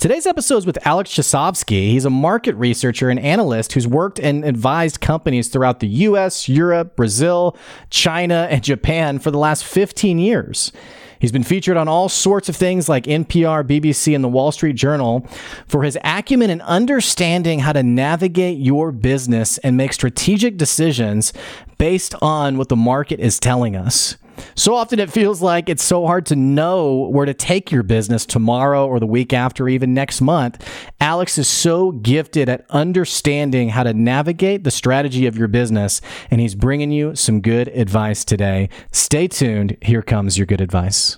Today's episode is with Alex Chausovsky. He's a market researcher and analyst who's worked and advised companies throughout the US, Europe, Brazil, China, and Japan for the last 15 years. He's been featured on all sorts of things like NPR, BBC, and the Wall Street Journal for his acumen and understanding how to navigate your business and make strategic decisions based on what the market is telling us. So often it feels like it's so hard to know where to take your business tomorrow or the week after, even next month. Alex is so gifted at understanding how to navigate the strategy of your business, and he's bringing you some good advice today. Stay tuned. Here comes your good advice.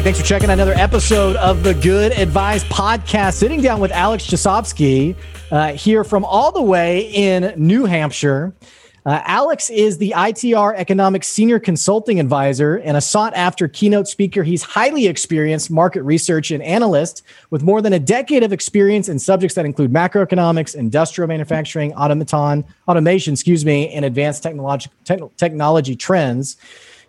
Hey, thanks for checking another episode of the Good Advice Podcast. Sitting down with Alex Chausovsky uh, here from all the way in New Hampshire. Uh, Alex is the ITR Economics Senior Consulting Advisor and a sought after keynote speaker. He's highly experienced market research and analyst with more than a decade of experience in subjects that include macroeconomics, industrial manufacturing, automaton, automation, excuse me, and advanced technology, te- technology trends.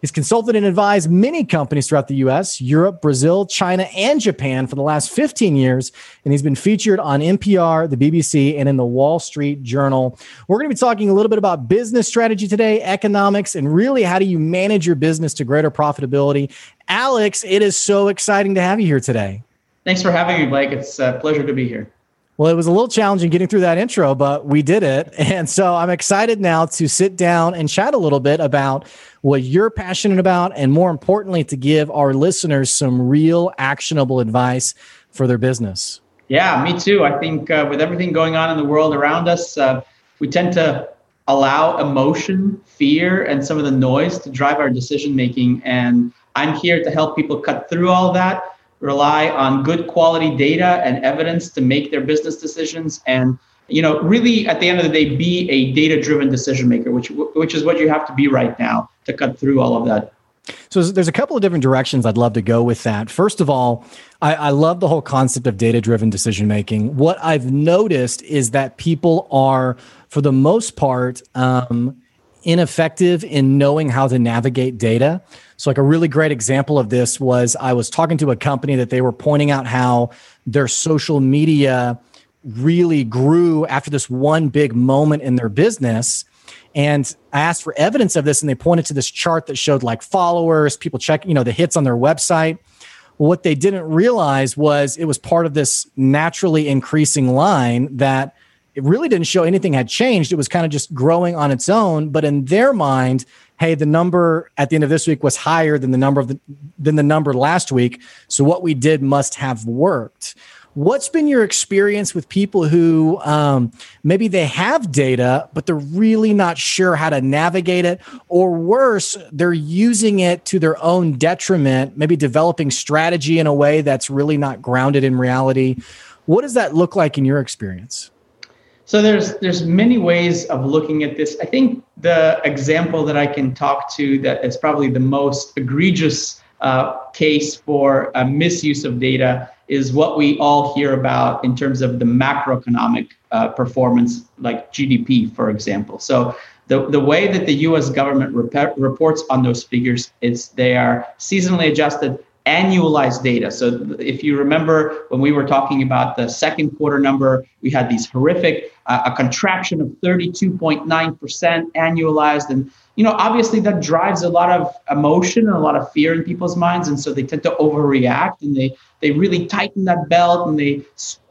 He's consulted and advised many companies throughout the US, Europe, Brazil, China, and Japan for the last 15 years. And he's been featured on NPR, the BBC, and in the Wall Street Journal. We're going to be talking a little bit about business strategy today, economics, and really how do you manage your business to greater profitability. Alex, it is so exciting to have you here today. Thanks for having me, Blake. It's a pleasure to be here. Well, it was a little challenging getting through that intro, but we did it. And so I'm excited now to sit down and chat a little bit about what you're passionate about, and more importantly, to give our listeners some real actionable advice for their business. Yeah, me too. I think uh, with everything going on in the world around us, uh, we tend to allow emotion, fear, and some of the noise to drive our decision making. And I'm here to help people cut through all that rely on good quality data and evidence to make their business decisions and you know really at the end of the day be a data driven decision maker which which is what you have to be right now to cut through all of that so there's a couple of different directions I'd love to go with that. First of all, I, I love the whole concept of data driven decision making. What I've noticed is that people are, for the most part, um, ineffective in knowing how to navigate data. So, like a really great example of this was I was talking to a company that they were pointing out how their social media really grew after this one big moment in their business. And I asked for evidence of this, and they pointed to this chart that showed like followers, people check, you know, the hits on their website. What they didn't realize was it was part of this naturally increasing line that it really didn't show anything had changed. It was kind of just growing on its own. But in their mind, hey, the number at the end of this week was higher than the number of the than the number last week. So what we did must have worked. What's been your experience with people who um, maybe they have data, but they're really not sure how to navigate it, or worse, they're using it to their own detriment, maybe developing strategy in a way that's really not grounded in reality? What does that look like in your experience? So there's there's many ways of looking at this. I think the example that I can talk to that is probably the most egregious uh, case for a misuse of data is what we all hear about in terms of the macroeconomic uh, performance, like GDP, for example. So the, the way that the US government rep- reports on those figures is they are seasonally adjusted annualized data. So if you remember when we were talking about the second quarter number, we had these horrific, uh, a contraction of 32.9% annualized. And, you know, obviously that drives a lot of emotion and a lot of fear in people's minds. And so they tend to overreact and they, they really tighten that belt and they,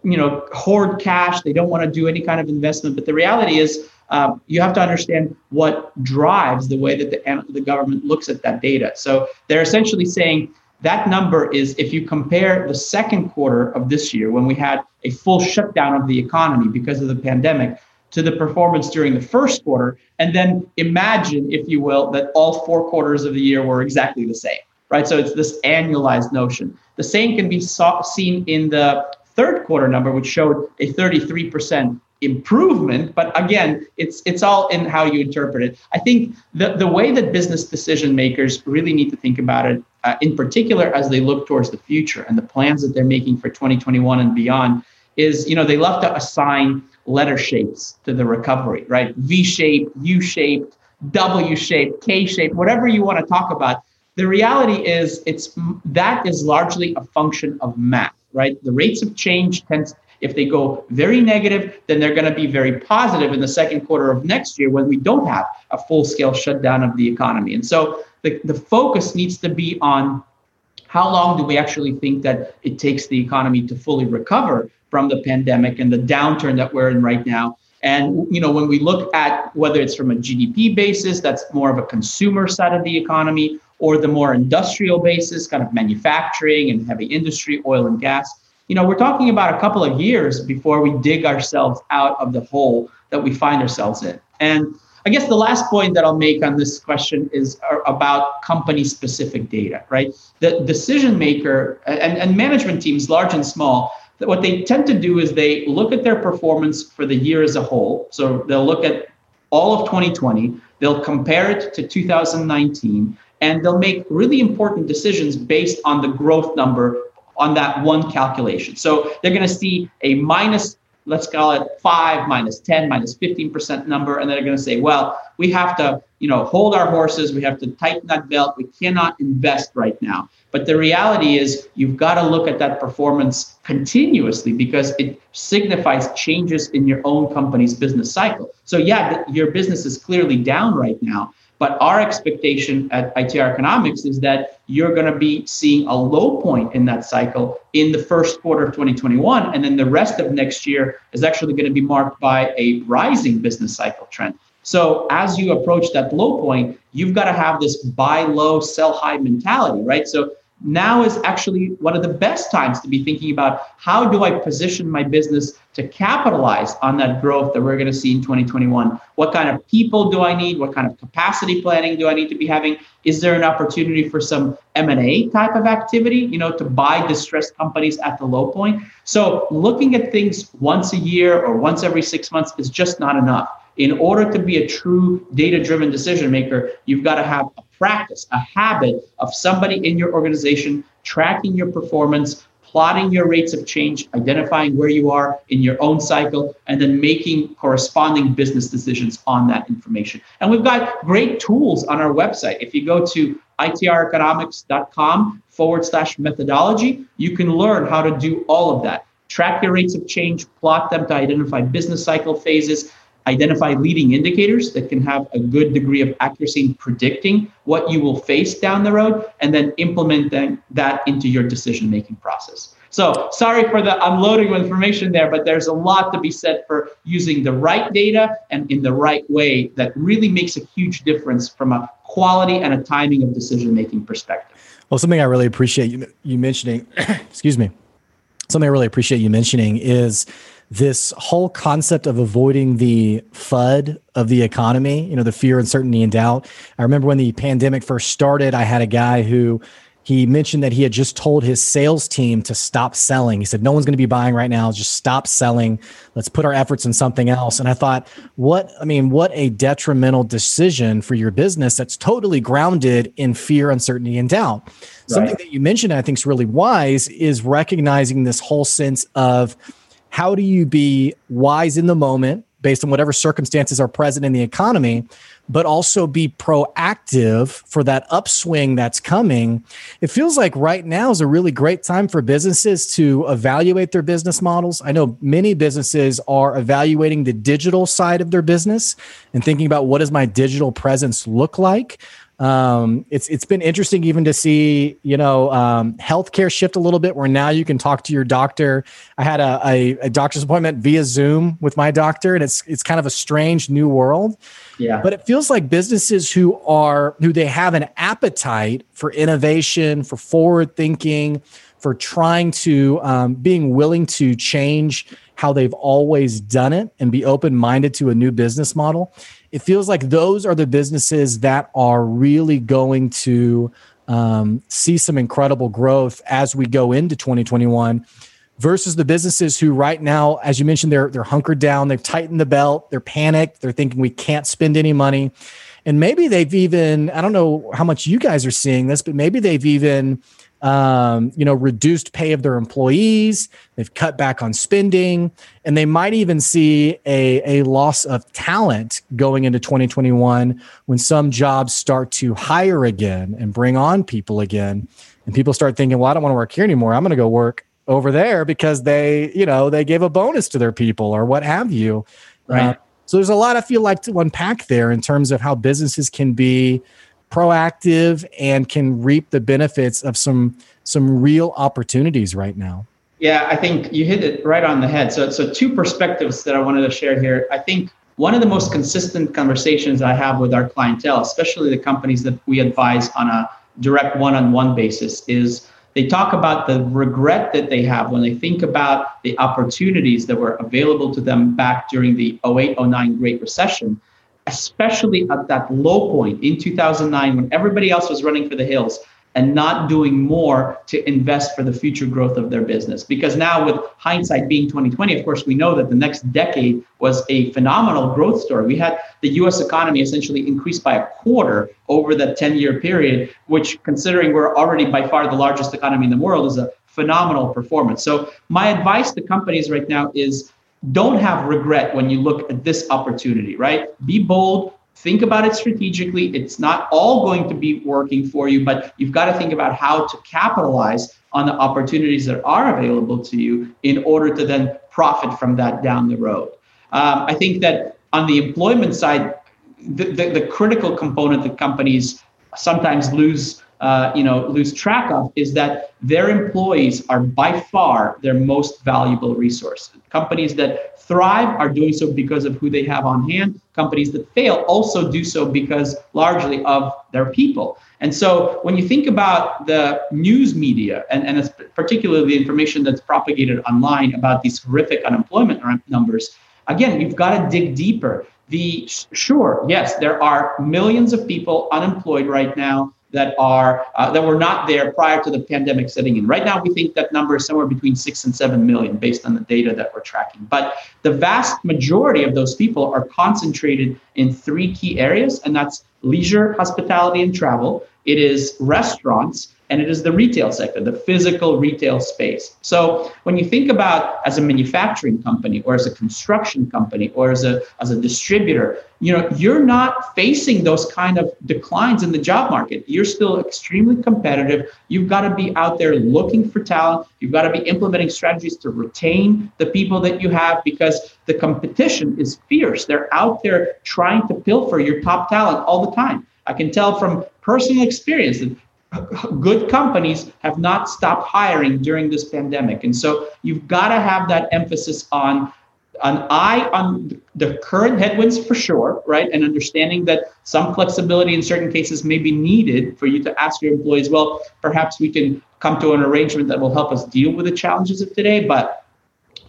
you know, hoard cash. They don't want to do any kind of investment. But the reality is, um, you have to understand what drives the way that the, the government looks at that data. So they're essentially saying, that number is if you compare the second quarter of this year when we had a full shutdown of the economy because of the pandemic to the performance during the first quarter, and then imagine, if you will, that all four quarters of the year were exactly the same, right? So it's this annualized notion. The same can be saw, seen in the third quarter number, which showed a 33% improvement but again it's it's all in how you interpret it. I think the the way that business decision makers really need to think about it uh, in particular as they look towards the future and the plans that they're making for 2021 and beyond is you know they love to assign letter shapes to the recovery right? V shaped u shaped w shaped k shaped whatever you want to talk about. The reality is it's that is largely a function of math right? The rates of change tends if they go very negative, then they're going to be very positive in the second quarter of next year when we don't have a full scale shutdown of the economy. And so the, the focus needs to be on how long do we actually think that it takes the economy to fully recover from the pandemic and the downturn that we're in right now. And you know, when we look at whether it's from a GDP basis, that's more of a consumer side of the economy, or the more industrial basis, kind of manufacturing and heavy industry, oil and gas you know, we're talking about a couple of years before we dig ourselves out of the hole that we find ourselves in. And I guess the last point that I'll make on this question is uh, about company specific data, right? The decision maker and, and management teams, large and small, what they tend to do is they look at their performance for the year as a whole. So they'll look at all of 2020, they'll compare it to 2019, and they'll make really important decisions based on the growth number on that one calculation. So they're going to see a minus, let's call it five, minus 10, minus 15% number. And they're going to say, well, we have to, you know, hold our horses. We have to tighten that belt. We cannot invest right now. But the reality is you've got to look at that performance continuously because it signifies changes in your own company's business cycle. So yeah, your business is clearly down right now, but our expectation at ITR Economics is that you're going to be seeing a low point in that cycle in the first quarter of 2021. And then the rest of next year is actually going to be marked by a rising business cycle trend. So as you approach that low point, you've got to have this buy low, sell high mentality, right? So now is actually one of the best times to be thinking about how do I position my business to capitalize on that growth that we're going to see in 2021? What kind of people do I need? What kind of capacity planning do I need to be having? Is there an opportunity for some M&A type of activity, you know, to buy distressed companies at the low point? So looking at things once a year or once every 6 months is just not enough. In order to be a true data-driven decision maker, you've got to have a practice, a habit of somebody in your organization tracking your performance, plotting your rates of change, identifying where you are in your own cycle, and then making corresponding business decisions on that information. And we've got great tools on our website. If you go to itreconomics.com forward slash methodology, you can learn how to do all of that. Track your rates of change, plot them to identify business cycle phases, identify leading indicators that can have a good degree of accuracy in predicting what you will face down the road, and then implement that into your decision making process. So, sorry for the unloading of information there, but there's a lot to be said for using the right data and in the right way that really makes a huge difference from a quality and a timing of decision making perspective. Well, something I really appreciate you, you mentioning, excuse me, something I really appreciate you mentioning is this whole concept of avoiding the FUD of the economy, you know, the fear, uncertainty, and doubt. I remember when the pandemic first started, I had a guy who he mentioned that he had just told his sales team to stop selling. He said, No one's going to be buying right now. Just stop selling. Let's put our efforts in something else. And I thought, what, I mean, what a detrimental decision for your business that's totally grounded in fear, uncertainty, and doubt. Right. Something that you mentioned, I think is really wise, is recognizing this whole sense of, how do you be wise in the moment based on whatever circumstances are present in the economy, but also be proactive for that upswing that's coming. It feels like right now is a really great time for businesses to evaluate their business models. I know many businesses are evaluating the digital side of their business and thinking about what does my digital presence look like? Um, it's it's been interesting even to see you know um, healthcare shift a little bit where now you can talk to your doctor. I had a, a, a, doctor's appointment via Zoom with my doctor, and it's it's kind of a strange new world. Yeah. But it feels like businesses who are who they have an appetite for innovation, for forward thinking, for trying to um, being willing to change how they've always done it and be open minded to a new business model. It feels like those are the businesses that are really going to um, see some incredible growth as we go into 2021 versus the businesses who right now as you mentioned they're they're hunkered down they've tightened the belt they're panicked they're thinking we can't spend any money and maybe they've even i don't know how much you guys are seeing this but maybe they've even um, you know, reduced pay of their employees. They've cut back on spending, and they might even see a, a loss of talent going into 2021 when some jobs start to hire again and bring on people again. And people start thinking, well, I don't want to work here anymore. I'm going to go work over there because they, you know, they gave a bonus to their people or what have you. Right. Uh, so there's a lot I feel like to unpack there in terms of how businesses can be proactive and can reap the benefits of some some real opportunities right now. Yeah, I think you hit it right on the head. So so two perspectives that I wanted to share here. I think one of the most consistent conversations I have with our clientele, especially the companies that we advise on a direct one-on-one basis is they talk about the regret that they have when they think about the opportunities that were available to them back during the 08 09 Great Recession especially at that low point in 2009 when everybody else was running for the hills and not doing more to invest for the future growth of their business. Because now, with hindsight being 2020, of course, we know that the next decade was a phenomenal growth story. We had the US economy essentially increase by a quarter over that 10 year period, which, considering we're already by far the largest economy in the world, is a phenomenal performance. So, my advice to companies right now is don't have regret when you look at this opportunity, right? Be bold, think about it strategically. It's not all going to be working for you, but you've got to think about how to capitalize on the opportunities that are available to you in order to then profit from that down the road. Um, I think that on the employment side, the, the, the critical component that companies sometimes lose uh, you know lose track of is that their employees are by far their most valuable resource. Companies that thrive are doing so because of who they have on hand. Companies that fail also do so because largely of their people. And so when you think about the news media and, and particularly the information that's propagated online about these horrific unemployment numbers, again, you've got to dig deeper. The sure, yes, there are millions of people unemployed right now that are uh, that were not there prior to the pandemic setting in. Right now, we think that number is somewhere between six and seven million based on the data that we're tracking. But the vast majority of those people are concentrated in three key areas, and that's leisure, hospitality, and travel. It is restaurants and it is the retail sector, the physical retail space. So when you think about as a manufacturing company or as a construction company or as a as a distributor, you know, you're not facing those kind of declines in the job market. You're still extremely competitive. You've got to be out there looking for talent. You've got to be implementing strategies to retain the people that you have because the competition is fierce. They're out there trying to pilfer your top talent all the time. I can tell from personal experience that good companies have not stopped hiring during this pandemic. And so you've got to have that emphasis on an eye on the current headwinds for sure, right? And understanding that some flexibility in certain cases may be needed for you to ask your employees, well, perhaps we can come to an arrangement that will help us deal with the challenges of today. But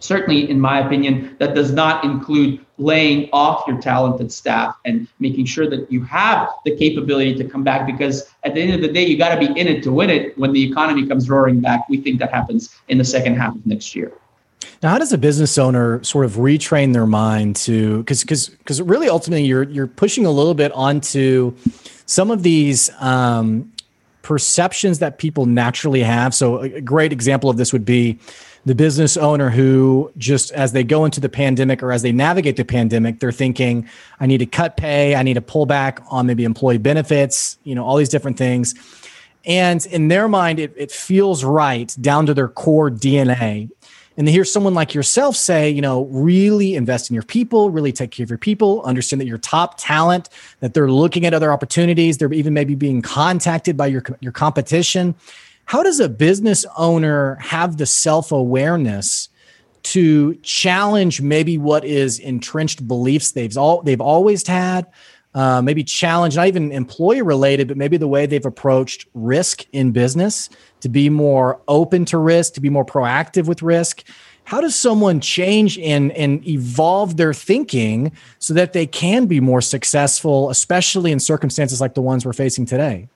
certainly, in my opinion, that does not include laying off your talented staff and making sure that you have the capability to come back because at the end of the day you got to be in it to win it. When the economy comes roaring back we think that happens in the second half of next year. Now how does a business owner sort of retrain their mind to because because because really ultimately you're you're pushing a little bit onto some of these um, perceptions that people naturally have so a great example of this would be the business owner who just as they go into the pandemic or as they navigate the pandemic, they're thinking, I need to cut pay, I need to pull back on maybe employee benefits, you know, all these different things. And in their mind, it, it feels right down to their core DNA. And to hear someone like yourself say, you know, really invest in your people, really take care of your people, understand that your top talent, that they're looking at other opportunities, they're even maybe being contacted by your, your competition. How does a business owner have the self awareness to challenge maybe what is entrenched beliefs they've all they've always had, uh, maybe challenge, not even employee related, but maybe the way they've approached risk in business to be more open to risk, to be more proactive with risk. How does someone change and, and evolve their thinking so that they can be more successful, especially in circumstances like the ones we're facing today?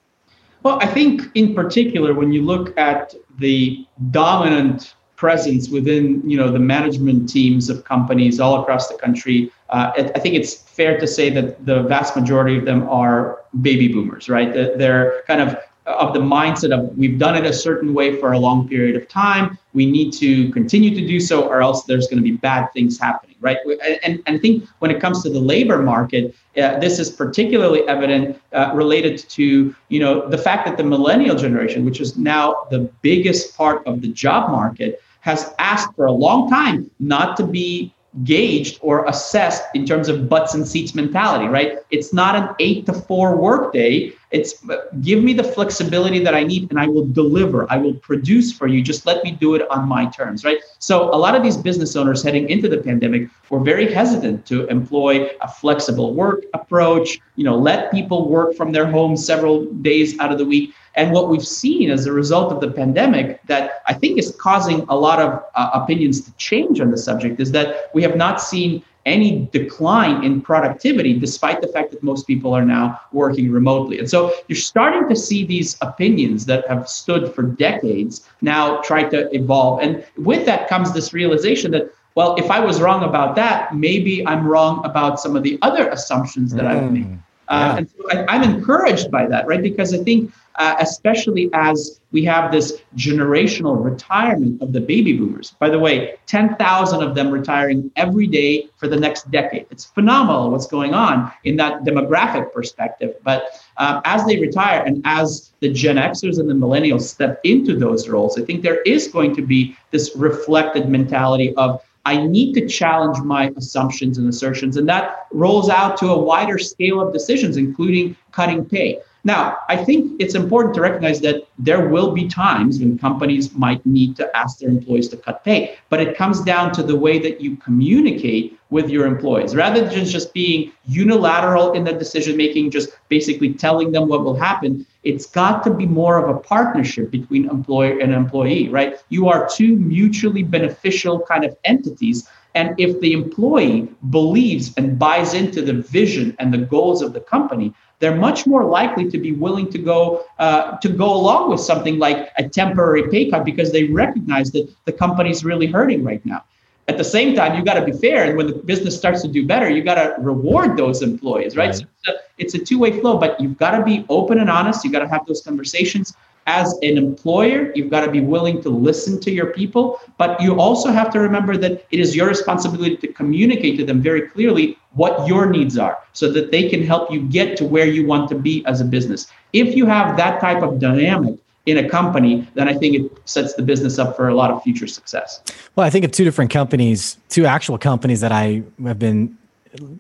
Well, I think in particular, when you look at the dominant presence within you know the management teams of companies all across the country uh, I think it's fair to say that the vast majority of them are baby boomers, right? They're kind of of the mindset of we've done it a certain way for a long period of time. We need to continue to do so, or else there's going to be bad things happening, right? And, and I think when it comes to the labor market, uh, this is particularly evident uh, related to you know the fact that the millennial generation, which is now the biggest part of the job market, has asked for a long time not to be gauged or assessed in terms of butts and seats mentality, right? It's not an eight to four workday. It's give me the flexibility that I need and I will deliver. I will produce for you. Just let me do it on my terms, right? So a lot of these business owners heading into the pandemic were very hesitant to employ a flexible work approach, you know, let people work from their homes several days out of the week. And what we've seen as a result of the pandemic that I think is causing a lot of uh, opinions to change on the subject is that we have not seen any decline in productivity, despite the fact that most people are now working remotely. And so you're starting to see these opinions that have stood for decades now try to evolve. And with that comes this realization that, well, if I was wrong about that, maybe I'm wrong about some of the other assumptions that mm, I've made. Mm, yeah. Uh, and so I, I'm encouraged by that, right? Because I think uh, especially as we have this generational retirement of the baby boomers. By the way, 10,000 of them retiring every day for the next decade. It's phenomenal what's going on in that demographic perspective. But um, as they retire and as the Gen Xers and the millennials step into those roles, I think there is going to be this reflected mentality of I need to challenge my assumptions and assertions. And that rolls out to a wider scale of decisions, including cutting pay. Now, I think it's important to recognize that there will be times when companies might need to ask their employees to cut pay, but it comes down to the way that you communicate with your employees rather than just being unilateral in the decision making, just basically telling them what will happen. It's got to be more of a partnership between employer and employee, right? You are two mutually beneficial kind of entities. And if the employee believes and buys into the vision and the goals of the company, they're much more likely to be willing to go uh, to go along with something like a temporary pay cut because they recognize that the company's really hurting right now. At the same time, you got to be fair, and when the business starts to do better, you got to reward those employees, right? right. So it's a, it's a two-way flow, but you've got to be open and honest. You got to have those conversations as an employer, you've got to be willing to listen to your people, but you also have to remember that it is your responsibility to communicate to them very clearly what your needs are so that they can help you get to where you want to be as a business. If you have that type of dynamic, in a company, then I think it sets the business up for a lot of future success. Well, I think of two different companies, two actual companies that I have been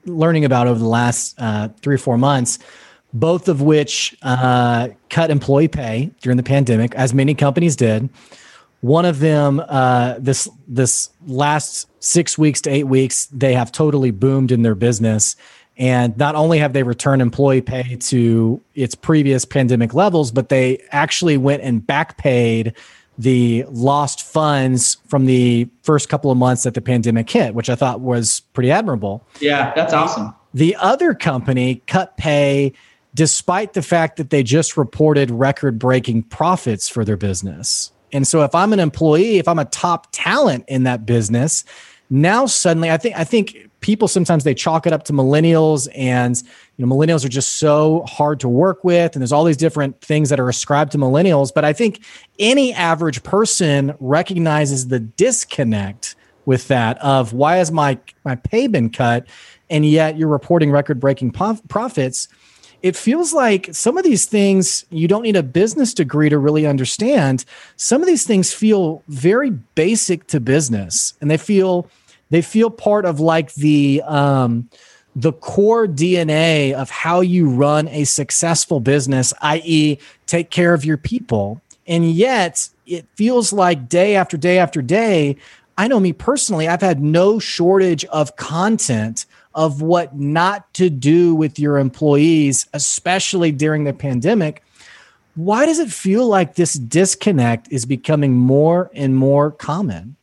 learning about over the last uh, three or four months both of which uh, cut employee pay during the pandemic, as many companies did. One of them, uh, this this last six weeks to eight weeks, they have totally boomed in their business, and not only have they returned employee pay to its previous pandemic levels, but they actually went and back paid the lost funds from the first couple of months that the pandemic hit, which I thought was pretty admirable. Yeah, that's awesome. The other company cut pay despite the fact that they just reported record breaking profits for their business. And so if I'm an employee, if I'm a top talent in that business, now suddenly I think I think people sometimes they chalk it up to millennials and you know millennials are just so hard to work with and there's all these different things that are ascribed to millennials, but I think any average person recognizes the disconnect with that of why has my my pay been cut and yet you're reporting record breaking profits it feels like some of these things you don't need a business degree to really understand. Some of these things feel very basic to business, and they feel they feel part of like the um, the core DNA of how you run a successful business, i.e., take care of your people. And yet, it feels like day after day after day. I know me personally, I've had no shortage of content of what not to do with your employees, especially during the pandemic. Why does it feel like this disconnect is becoming more and more common?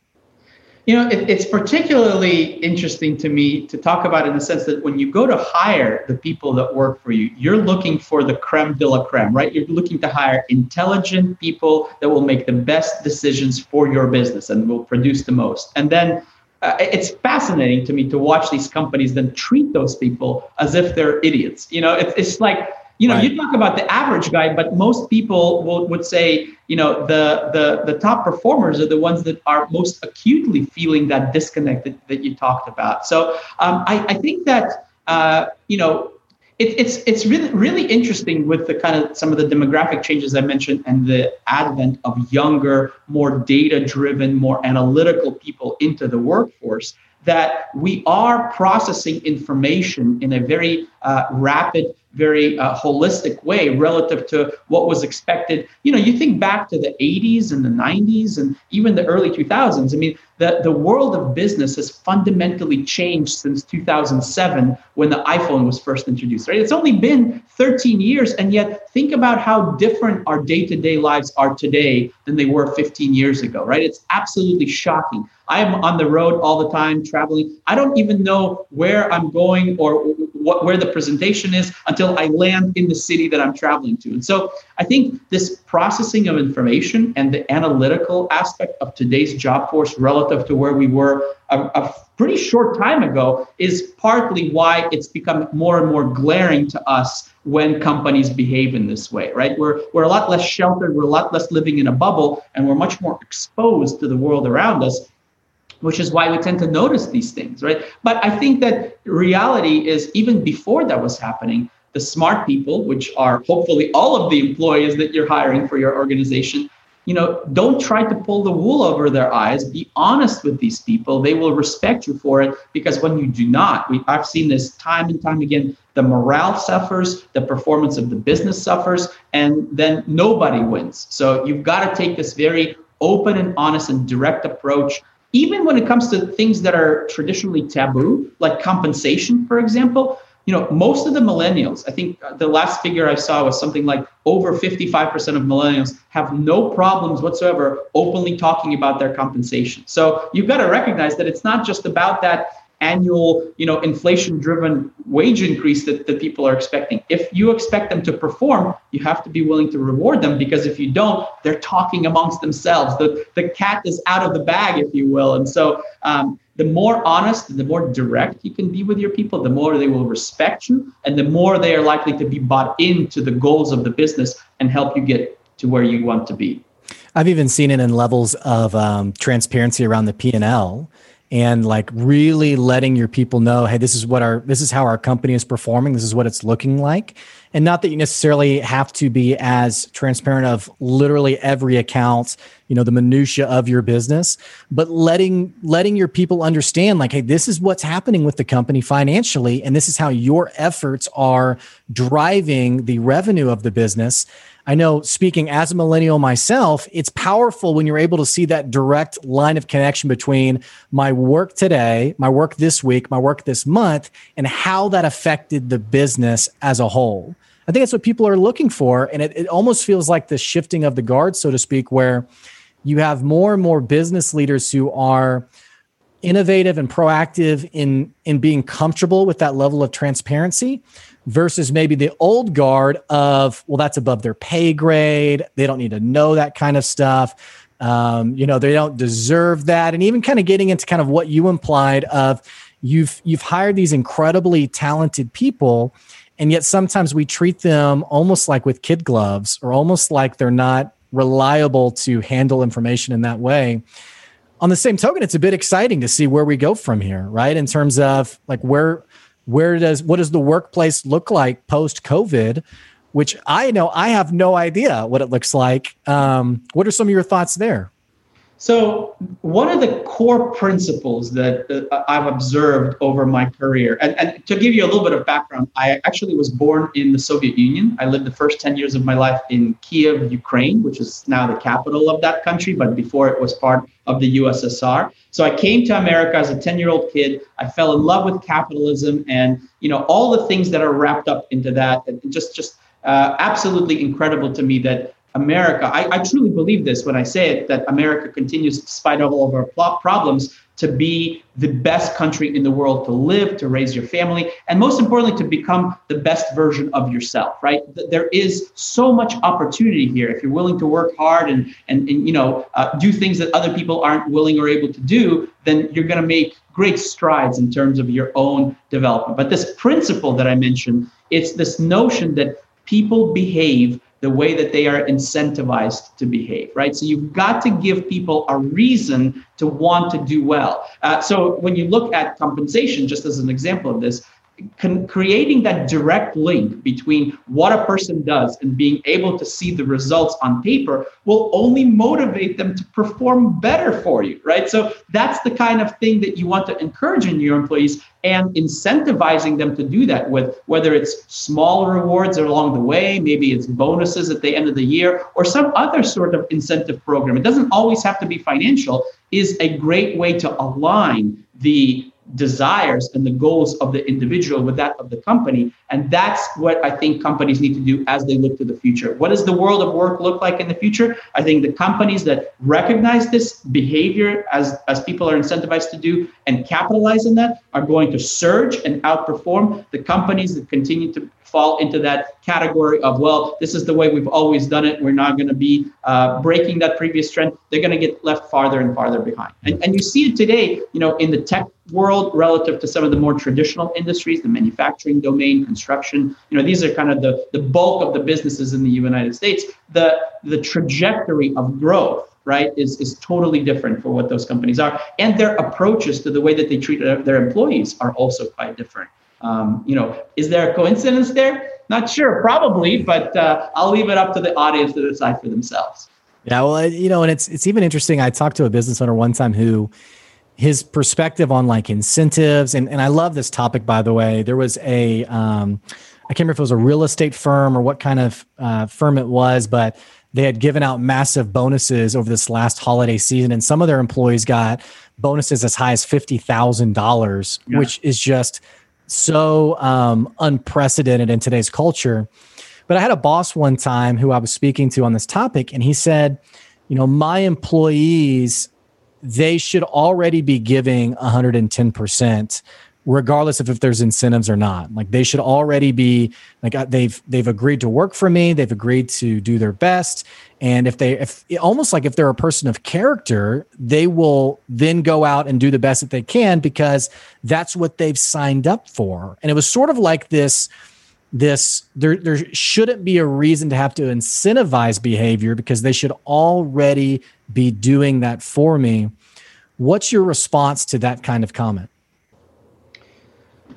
You know, it, it's particularly interesting to me to talk about in the sense that when you go to hire the people that work for you, you're looking for the creme de la creme, right? You're looking to hire intelligent people that will make the best decisions for your business and will produce the most. And then uh, it's fascinating to me to watch these companies then treat those people as if they're idiots. You know, it's, it's like you know, right. you talk about the average guy, but most people will, would say, you know, the, the the top performers are the ones that are most acutely feeling that disconnect that, that you talked about. So um, I, I think that uh, you know it, it's it's really really interesting with the kind of some of the demographic changes I mentioned and the advent of younger, more data driven, more analytical people into the workforce that we are processing information in a very uh, rapid very uh, holistic way relative to what was expected. You know, you think back to the 80s and the 90s and even the early 2000s. I mean, the, the world of business has fundamentally changed since 2007 when the iPhone was first introduced, right? It's only been 13 years, and yet think about how different our day to day lives are today than they were 15 years ago, right? It's absolutely shocking. I am on the road all the time traveling. I don't even know where I'm going or what, where the presentation is until I land in the city that I'm traveling to. And so I think this processing of information and the analytical aspect of today's job force relative to where we were a, a pretty short time ago is partly why it's become more and more glaring to us when companies behave in this way, right? We're, we're a lot less sheltered, we're a lot less living in a bubble, and we're much more exposed to the world around us which is why we tend to notice these things, right? But I think that reality is even before that was happening, the smart people, which are hopefully all of the employees that you're hiring for your organization, you know, don't try to pull the wool over their eyes. Be honest with these people. They will respect you for it because when you do not, we, I've seen this time and time again. The morale suffers, the performance of the business suffers, and then nobody wins. So you've got to take this very open and honest and direct approach even when it comes to things that are traditionally taboo, like compensation, for example, you know, most of the millennials, I think the last figure I saw was something like over 55% of millennials have no problems whatsoever openly talking about their compensation. So you've got to recognize that it's not just about that annual, you know, inflation driven wage increase that, that people are expecting. If you expect them to perform, you have to be willing to reward them because if you don't, they're talking amongst themselves. The, the cat is out of the bag, if you will. And so um, the more honest, the more direct you can be with your people, the more they will respect you and the more they are likely to be bought into the goals of the business and help you get to where you want to be. I've even seen it in levels of um, transparency around the P and L and like really letting your people know hey this is what our this is how our company is performing this is what it's looking like and not that you necessarily have to be as transparent of literally every account you know the minutia of your business but letting letting your people understand like hey this is what's happening with the company financially and this is how your efforts are driving the revenue of the business I know speaking as a millennial myself, it's powerful when you're able to see that direct line of connection between my work today, my work this week, my work this month, and how that affected the business as a whole. I think that's what people are looking for. And it, it almost feels like the shifting of the guard, so to speak, where you have more and more business leaders who are innovative and proactive in in being comfortable with that level of transparency versus maybe the old guard of, well, that's above their pay grade. They don't need to know that kind of stuff. Um, you know, they don't deserve that. And even kind of getting into kind of what you implied of you've you've hired these incredibly talented people, and yet sometimes we treat them almost like with kid gloves or almost like they're not reliable to handle information in that way on the same token it's a bit exciting to see where we go from here right in terms of like where where does what does the workplace look like post COVID? Which I know I have no idea what it looks like. Um, what are some of your thoughts there? So, one of the core principles that uh, I've observed over my career, and, and, to give you a little bit of background, I actually was born in the Soviet Union. I lived the first 10 years of my life in Kiev, Ukraine, which is now the capital of that country, but before it was part of the USSR. So I came to America as a 10 year old kid. I fell in love with capitalism and you know all the things that are wrapped up into that. And just just uh, absolutely incredible to me that America, I, I, truly believe this when I say it, that America continues, despite all of our problems, to be the best country in the world to live, to raise your family, and most importantly, to become the best version of yourself, right? There is so much opportunity here. If you're willing to work hard and, and, and you know, uh, do things that other people aren't willing or able to do, then you're going to make great strides in terms of your own development. But this principle that I mentioned, it's this notion that people behave the way that they are incentivized to behave, right? So you've got to give people a reason to want to do well. Uh, so when you look at compensation, just as an example of this, con- creating that direct link between what a person does and being able to see the results on paper will only motivate them to perform better for you, right? So that's the kind of thing that you want to encourage in your employees and incentivizing them to do that with whether it's small rewards along the way, maybe it's bonuses at the end of the year, or some other sort of incentive program. It doesn't always have to be financial, is a great way to align the desires and the goals of the individual with that of the company. And that's what I think companies need to do as they look to the future. What does the world of work look like in the future? I think the companies that recognize this behavior as, as people are incentivized to do and capitalize on that are going to surge and outperform the companies that continue to fall into that category of, well, this is the way we've always done it. We're not going to be uh, breaking that previous trend. They're going to get left farther and farther behind. And, and you see it today, you know, in the tech world relative to some of the more traditional industries, the manufacturing domain, construction. You know, these are kind of the, the bulk of the businesses in the United States. The, the trajectory of growth right is is totally different for what those companies are and their approaches to the way that they treat their employees are also quite different um, you know, is there a coincidence there? Not sure, probably, but uh, I'll leave it up to the audience to decide for themselves. Yeah, well, you know, and it's it's even interesting. I talked to a business owner one time who his perspective on like incentives, and and I love this topic by the way. There was a um, I can't remember if it was a real estate firm or what kind of uh, firm it was, but they had given out massive bonuses over this last holiday season, and some of their employees got bonuses as high as fifty thousand yeah. dollars, which is just so um, unprecedented in today's culture. But I had a boss one time who I was speaking to on this topic, and he said, you know, my employees, they should already be giving 110% regardless of if there's incentives or not. Like they should already be like uh, they've they've agreed to work for me they've agreed to do their best and if they if almost like if they're a person of character they will then go out and do the best that they can because that's what they've signed up for. And it was sort of like this this there there shouldn't be a reason to have to incentivize behavior because they should already be doing that for me. What's your response to that kind of comment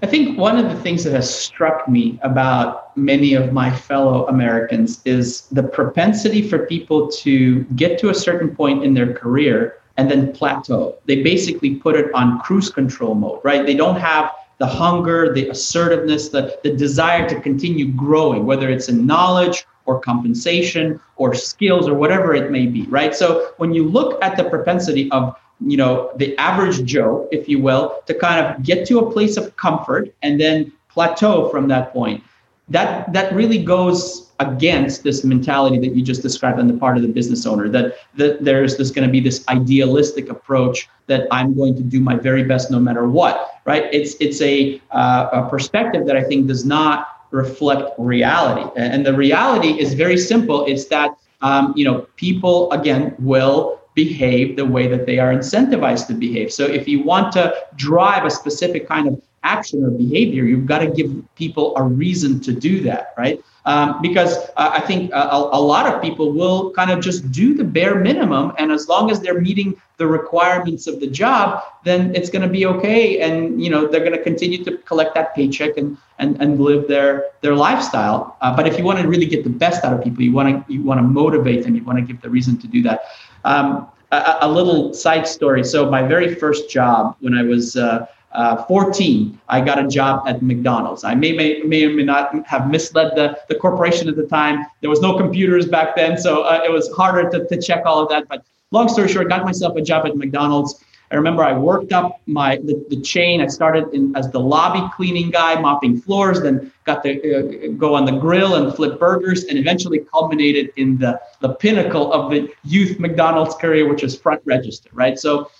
I think one of the things that has struck me about many of my fellow Americans is the propensity for people to get to a certain point in their career and then plateau. They basically put it on cruise control mode, right? They don't have the hunger, the assertiveness, the, the desire to continue growing, whether it's in knowledge or compensation or skills or whatever it may be, right? So when you look at the propensity of you know the average joe if you will to kind of get to a place of comfort and then plateau from that point. That that really goes against this mentality that you just described on the part of the business owner that, that there's this going to be this idealistic approach that i'm going to do my very best no matter what right? It's it's a, uh, a perspective that i think does not reflect reality. And the reality is very simple. It's that um, you know people again will behave the way that they are incentivized to behave. So if you want to drive a specific kind of action or behavior, you've got to give people a reason to do that, right? Um, because uh, I think a, a, lot of people will kind of just do the bare minimum, and as long as they're meeting the requirements of the job, then it's going to be okay, and you know they're going to continue to collect that paycheck and and and live their their lifestyle. Uh, but if you want to really get the best out of people, you want to you want to motivate them, you want to give the reason to do that. Um, a, a, little side story. So my very first job when I was uh, uh, 14, I got a job at McDonald's. I may, may, may or may not have misled the, the corporation at the time. There was no computers back then, so uh, it was harder to, to check all of that. But long story short, got myself a job at McDonald's. I remember I worked up my the, the chain. I started in, as the lobby cleaning guy, mopping floors, then got to uh, go on the grill and flip burgers, and eventually culminated in the, the pinnacle of the youth McDonald's career, which is front register, right? So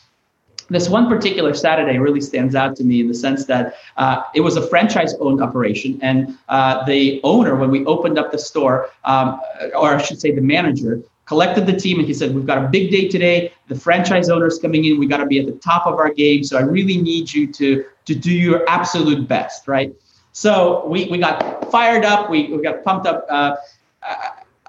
this one particular Saturday really stands out to me in the sense that uh, it was a franchise owned operation. And uh, the owner, when we opened up the store, um, or I should say the manager, collected the team and he said, We've got a big day today. The franchise owner's coming in. We got to be at the top of our game. So I really need you to, to do your absolute best, right? So we, we got fired up. We, we got pumped up. Uh,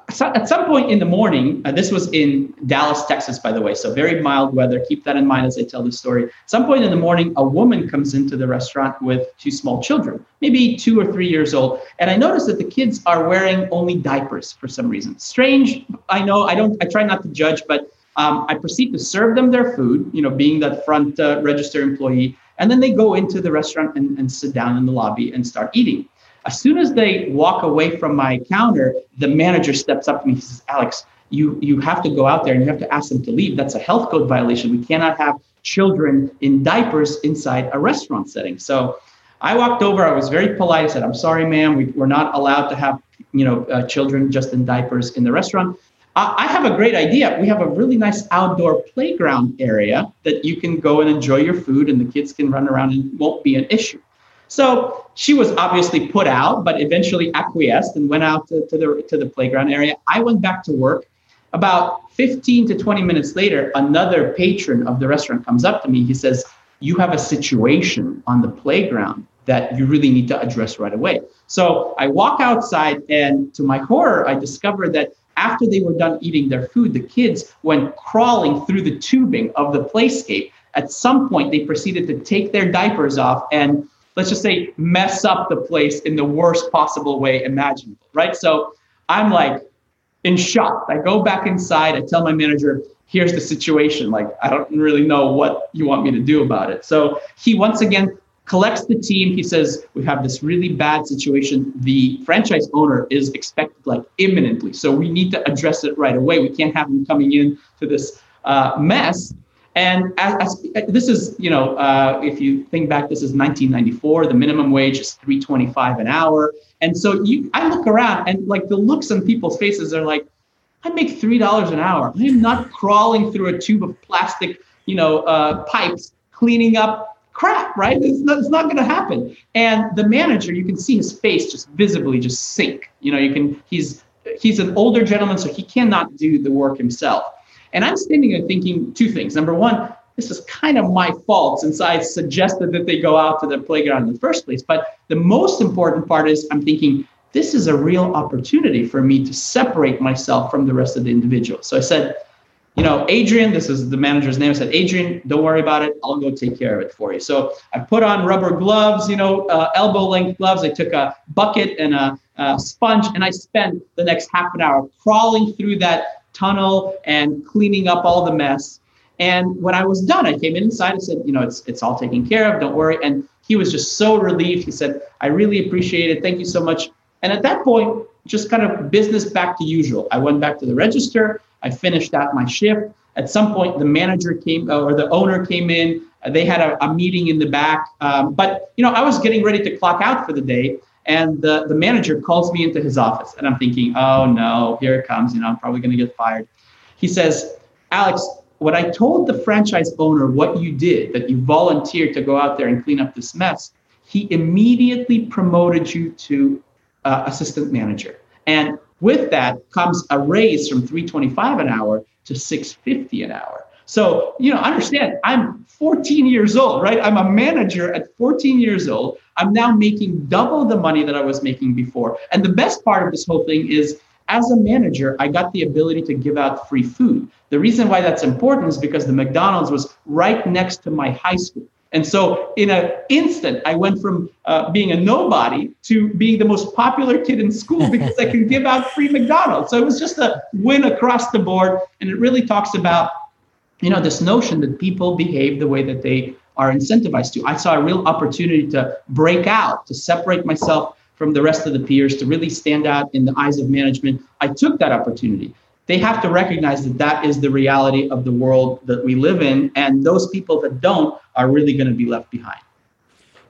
at some point in the morning, uh, this was in Dallas, Texas, by the way, so very mild weather. Keep that in mind as I tell this story. Some point in the morning, a woman comes into the restaurant with two small children, maybe two or three years old. And I noticed that the kids are wearing only diapers for some reason. Strange, I know, I don't, I try not to judge, but um, I proceed to serve them their food, you know, being that front uh, register employee. And then they go into the restaurant and, and sit down in the lobby and start eating. As soon as they walk away from my counter, the manager steps up to me and says, Alex, you, you have to go out there and you have to ask them to leave. That's a health code violation. We cannot have children in diapers inside a restaurant setting. So I walked over. I was very polite. I said, I'm sorry, ma'am. We, we're not allowed to have you know, uh, children just in diapers in the restaurant. I have a great idea. We have a really nice outdoor playground area that you can go and enjoy your food, and the kids can run around and won't be an issue. So she was obviously put out, but eventually acquiesced and went out to, to, the, to the playground area. I went back to work. About 15 to 20 minutes later, another patron of the restaurant comes up to me. He says, You have a situation on the playground that you really need to address right away. So I walk outside, and to my horror, I discover that after they were done eating their food, the kids went crawling through the tubing of the playscape. At some point, they proceeded to take their diapers off and let's just say mess up the place in the worst possible way imaginable, right? So I'm like in shock. I go back inside, I tell my manager, here's the situation. Like, I don't really know what you want me to do about it. So he once again collects the team. He says, We have this really bad situation. The franchise owner is expected like imminently. So we need to address it right away. We can't have him coming in to this uh, mess and as, as, this is, you know, uh, if you think back, this is 1994. The minimum wage is 3.25 an hour, and so you, I look around and like the looks on people's faces are like, I make three dollars an hour. I am not crawling through a tube of plastic, you know, uh, pipes cleaning up crap. Right? It's not, it's not going to happen. And the manager, you can see his face just visibly just sink. You know, you can. He's he's an older gentleman, so he cannot do the work himself. And I'm standing there thinking two things. Number one, this is kind of my fault since I suggested that they go out to the playground in the first place. But the most important part is I'm thinking, this is a real opportunity for me to separate myself from the rest of the individuals. So I said, you know, Adrian, this is the manager's name. I said, Adrian, don't worry about it. I'll go take care of it for you. So I put on rubber gloves, you know, uh, elbow length gloves. I took a bucket and a, a sponge, and I spent the next half an hour crawling through that tunnel and cleaning up all the mess. And when I was done, I came inside and said, you know, it's it's all taken care of. Don't worry. And he was just so relieved. He said, I really appreciate it. Thank you so much. And at that point, just kind of business back to usual. I went back to the register. I finished out my shift. At some point, the manager came or the owner came in. They had a, a meeting in the back. Um, but you know, I was getting ready to clock out for the day. And the, the manager calls me into his office, and I'm thinking, oh no, here it comes. You know, I'm probably going to get fired. He says, Alex, when I told the franchise owner what you did, that you volunteered to go out there and clean up this mess, he immediately promoted you to uh, assistant manager. And with that comes a raise from 325 an hour to 650 an hour. So, you know, understand, I'm 14 years old, right? I'm a manager at 14 years old. I'm now making double the money that I was making before. And the best part of this whole thing is as a manager, I got the ability to give out free food. The reason why that's important is because the McDonald's was right next to my high school. And so, in an instant, I went from uh, being a nobody to being the most popular kid in school because I can give out free McDonald's. So, it was just a win across the board. And it really talks about you know, this notion that people behave the way that they are incentivized to. I saw a real opportunity to break out, to separate myself from the rest of the peers, to really stand out in the eyes of management. I took that opportunity. They have to recognize that that is the reality of the world that we live in. And those people that don't are really going to be left behind.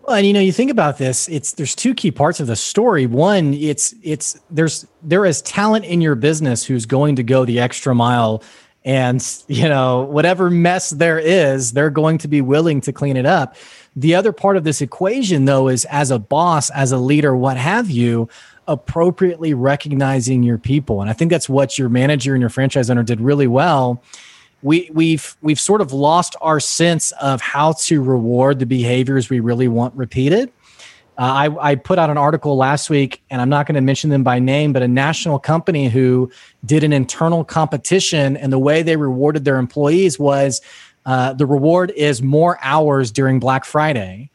Well, and you know, you think about this, it's there's two key parts of the story. One, it's it's there's there is talent in your business who's going to go the extra mile and you know, whatever mess there is, they're going to be willing to clean it up. The other part of this equation though is as a boss, as a leader, what have you, appropriately recognizing your people. And I think that's what your manager and your franchise owner did really well we we've we've sort of lost our sense of how to reward the behaviors we really want repeated. Uh, I, I put out an article last week, and I'm not going to mention them by name, but a national company who did an internal competition, and the way they rewarded their employees was uh, the reward is more hours during Black Friday,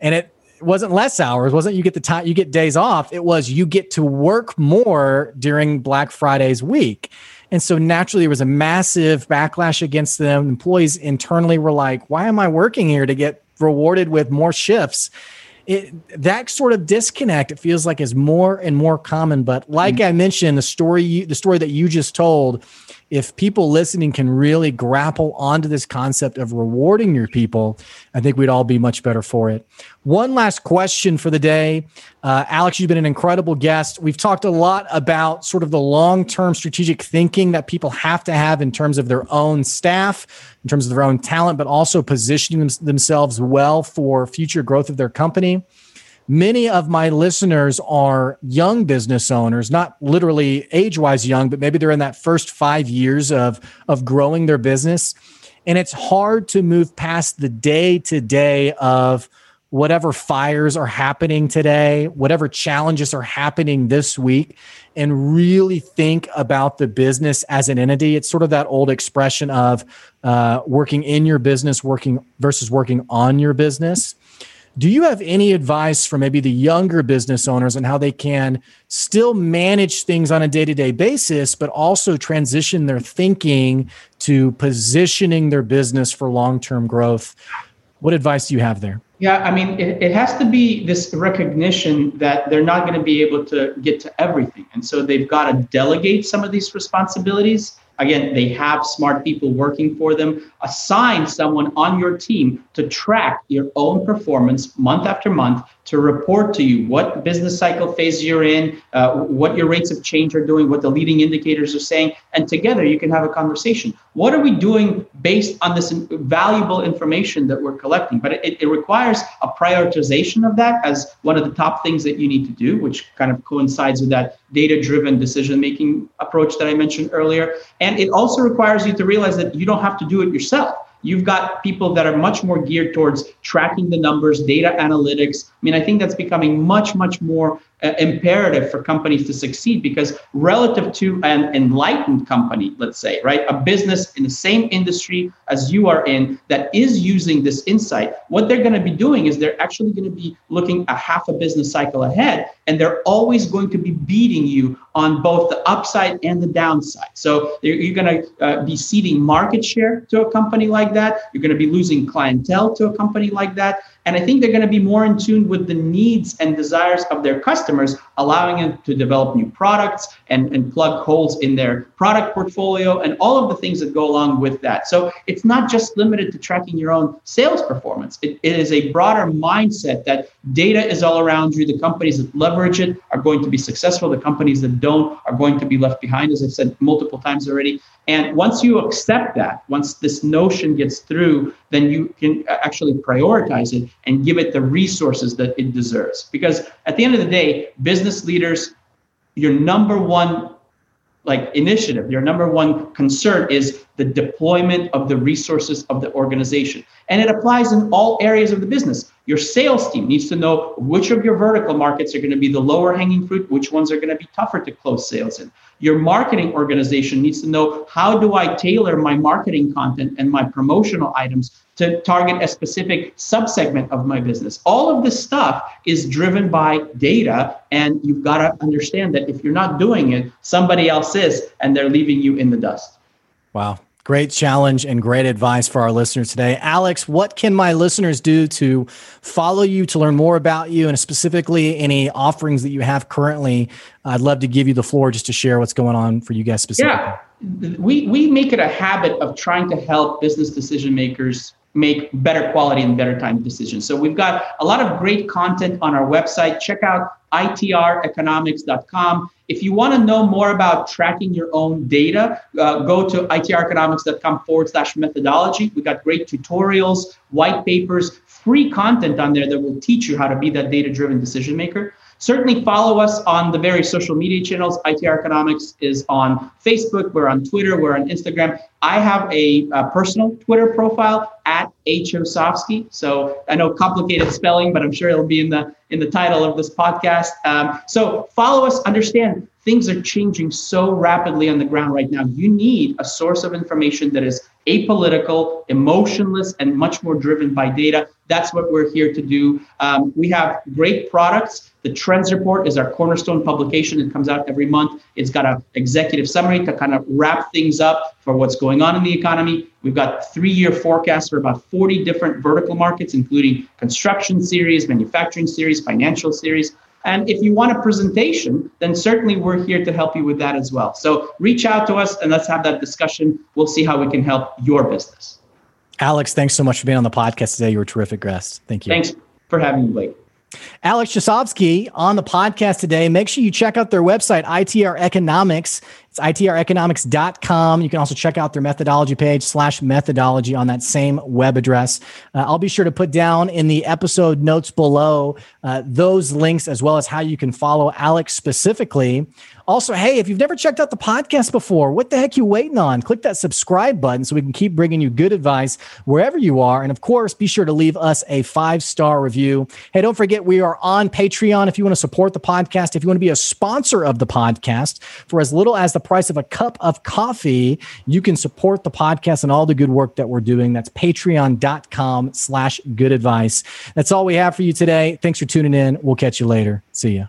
and it wasn't less hours, wasn't you get the time you get days off. It was you get to work more during Black Friday's week. And so naturally, there was a massive backlash against them. Employees internally were like, why am I working here to get rewarded with more shifts? It, that sort of disconnect it feels like is more and more common but like mm-hmm. i mentioned the story you, the story that you just told if people listening can really grapple onto this concept of rewarding your people, I think we'd all be much better for it. One last question for the day. Uh, Alex, you've been an incredible guest. We've talked a lot about sort of the long term strategic thinking that people have to have in terms of their own staff, in terms of their own talent, but also positioning them- themselves well for future growth of their company many of my listeners are young business owners, not literally age wise young, but maybe they're in that first five years of, of growing their business. And it's hard to move past the day to day of whatever fires are happening today, whatever challenges are happening this week, and really think about the business as an entity. It's sort of that old expression of uh, working in your business, working versus working on your business. Do you have any advice for maybe the younger business owners on how they can still manage things on a day to day basis, but also transition their thinking to positioning their business for long term growth? What advice do you have there? Yeah, I mean, it, it has to be this recognition that they're not going to be able to get to everything. And so they've got to delegate some of these responsibilities Again, they have smart people working for them. Assign someone on your team to track your own performance month after month to report to you what business cycle phase you're in, uh, what your rates of change are doing, what the leading indicators are saying, and together you can have a conversation. What are we doing based on this valuable information that we're collecting? But it, it requires a prioritization of that as one of the top things that you need to do, which kind of coincides with that data driven decision making approach that I mentioned earlier. And it also requires you to realize that you don't have to do it yourself You've got people that are much more geared towards tracking the numbers, data analytics. I mean, I think that's becoming much, much more uh, imperative for companies to succeed because relative to an enlightened company, let's say, right, a business in the same industry as you are in that is using this insight, what they're going to be doing is they're actually going to be looking a half a business cycle ahead, and they're always going to be beating you on both the upside and the downside. So you're going to uh, be ceding market share to a company like that. You're going to be losing clientele to a company like that. And I think they're going to be more in tune with the needs and desires of their customers, allowing them to develop new products and, and plug holes in their product portfolio and all of the things that go along with that. So it's not just limited to tracking your own sales performance, it, it is a broader mindset that data is all around you. The companies that leverage it are going to be successful, the companies that don't are going to be left behind, as I've said multiple times already. And once you accept that, once this notion gets through, then you can actually prioritize it and give it the resources that it deserves. Because at the end of the day, business leaders, your number one like initiative, your number one concern is the deployment of the resources of the organization. And it applies in all areas of the business. Your sales team needs to know which of your vertical markets are going to be the lower hanging fruit, which ones are going to be tougher to close sales in. Your marketing organization needs to know how do I tailor my marketing content and my promotional items to target a specific subsegment of my business. All of this stuff is driven by data, and you've got to understand that if you're not doing it, somebody else is, and they're leaving you in the dust. Wow. Great challenge and great advice for our listeners today. Alex, what can my listeners do to follow you, to learn more about you, and specifically any offerings that you have currently? I'd love to give you the floor just to share what's going on for you guys specifically. Yeah, we, we make it a habit of trying to help business decision makers make better quality and better time decisions. So we've got a lot of great content on our website. Check out itreconomics.com. If you want to know more about tracking your own data, uh, go to itreconomics.com forward slash methodology. We've got great tutorials, white papers, free content on there that will teach you how to be that data driven decision maker. Certainly follow us on the various social media channels. ITR Economics is on Facebook, we're on Twitter, we're on Instagram. I have a, a personal Twitter profile at Osofsky. So I know complicated spelling, but I'm sure it'll be in the in the title of this podcast. Um, so follow us, understand things are changing so rapidly on the ground right now. You need a source of information that is apolitical, emotionless, and much more driven by data. That's what we're here to do. Um, we have great products. The Trends Report is our cornerstone publication. It comes out every month. It's got an executive summary to kind of wrap things up for what's going on in the economy. We've got three-year forecasts for about 40 different vertical markets, including construction series, manufacturing series, financial series. And if you want a presentation, then certainly we're here to help you with that as well. So reach out to us and let's have that discussion. We'll see how we can help your business. Alex, thanks so much for being on the podcast today. You were a terrific guest. Thank you. Thanks for having me, Blake. Alex Chausovsky on the podcast today. Make sure you check out their website, ITR Economics. It's itreconomics.com. You can also check out their methodology page slash methodology on that same web address. Uh, I'll be sure to put down in the episode notes below uh, those links as well as how you can follow Alex specifically. Also, hey, if you've never checked out the podcast before, what the heck you waiting on? Click that subscribe button so we can keep bringing you good advice wherever you are. And of course, be sure to leave us a five star review. Hey, don't forget we are on Patreon if you want to support the podcast. If you want to be a sponsor of the podcast for as little as the price of a cup of coffee, you can support the podcast and all the good work that we're doing. That's patreon.com slash good advice. That's all we have for you today. Thanks for tuning in. We'll catch you later. See ya.